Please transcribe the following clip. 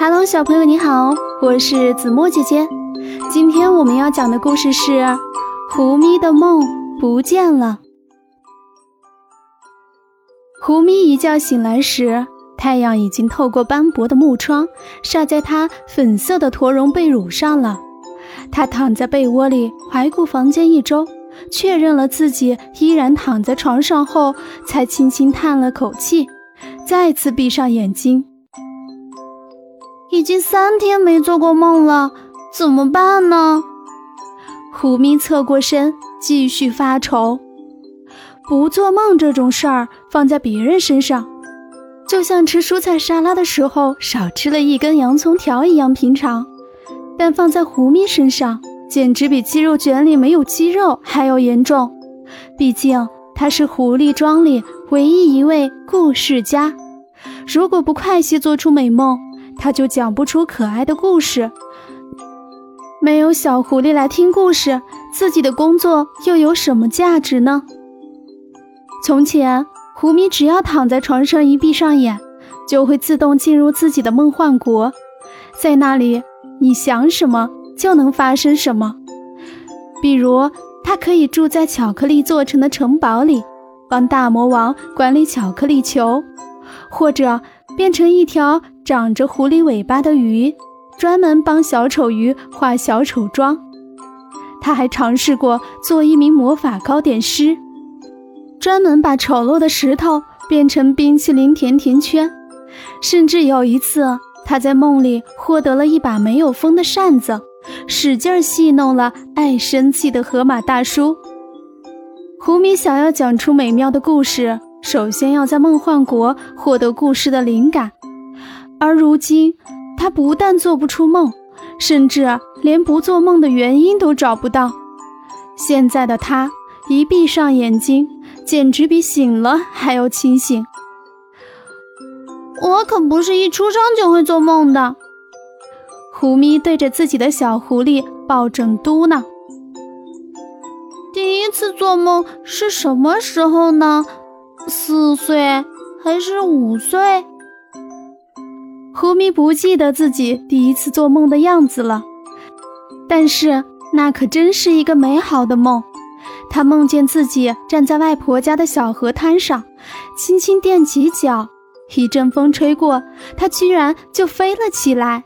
Hello，小朋友你好，我是子墨姐姐。今天我们要讲的故事是《胡咪的梦不见了》。胡咪一觉醒来时，太阳已经透过斑驳的木窗，晒在她粉色的驼绒被褥上了。她躺在被窝里环顾房间一周，确认了自己依然躺在床上后，才轻轻叹了口气，再次闭上眼睛。已经三天没做过梦了，怎么办呢？胡咪侧过身，继续发愁。不做梦这种事儿，放在别人身上，就像吃蔬菜沙拉的时候少吃了一根洋葱条一样平常；但放在胡咪身上，简直比鸡肉卷里没有鸡肉还要严重。毕竟他是狐狸庄里唯一一位故事家，如果不快些做出美梦，他就讲不出可爱的故事。没有小狐狸来听故事，自己的工作又有什么价值呢？从前，胡咪只要躺在床上一闭上眼，就会自动进入自己的梦幻国，在那里，你想什么就能发生什么。比如，他可以住在巧克力做成的城堡里，帮大魔王管理巧克力球，或者变成一条长着狐狸尾巴的鱼，专门帮小丑鱼化小丑妆。他还尝试过做一名魔法糕点师。专门把丑陋的石头变成冰淇淋甜甜圈，甚至有一次，他在梦里获得了一把没有风的扇子，使劲戏弄了爱生气的河马大叔。胡米想要讲出美妙的故事，首先要在梦幻国获得故事的灵感，而如今他不但做不出梦，甚至连不做梦的原因都找不到。现在的他一闭上眼睛。简直比醒了还要清醒。我可不是一出生就会做梦的。胡咪对着自己的小狐狸抱枕嘟囔：“第一次做梦是什么时候呢？四岁还是五岁？”胡咪不记得自己第一次做梦的样子了，但是那可真是一个美好的梦。他梦见自己站在外婆家的小河滩上，轻轻踮起脚，一阵风吹过，他居然就飞了起来。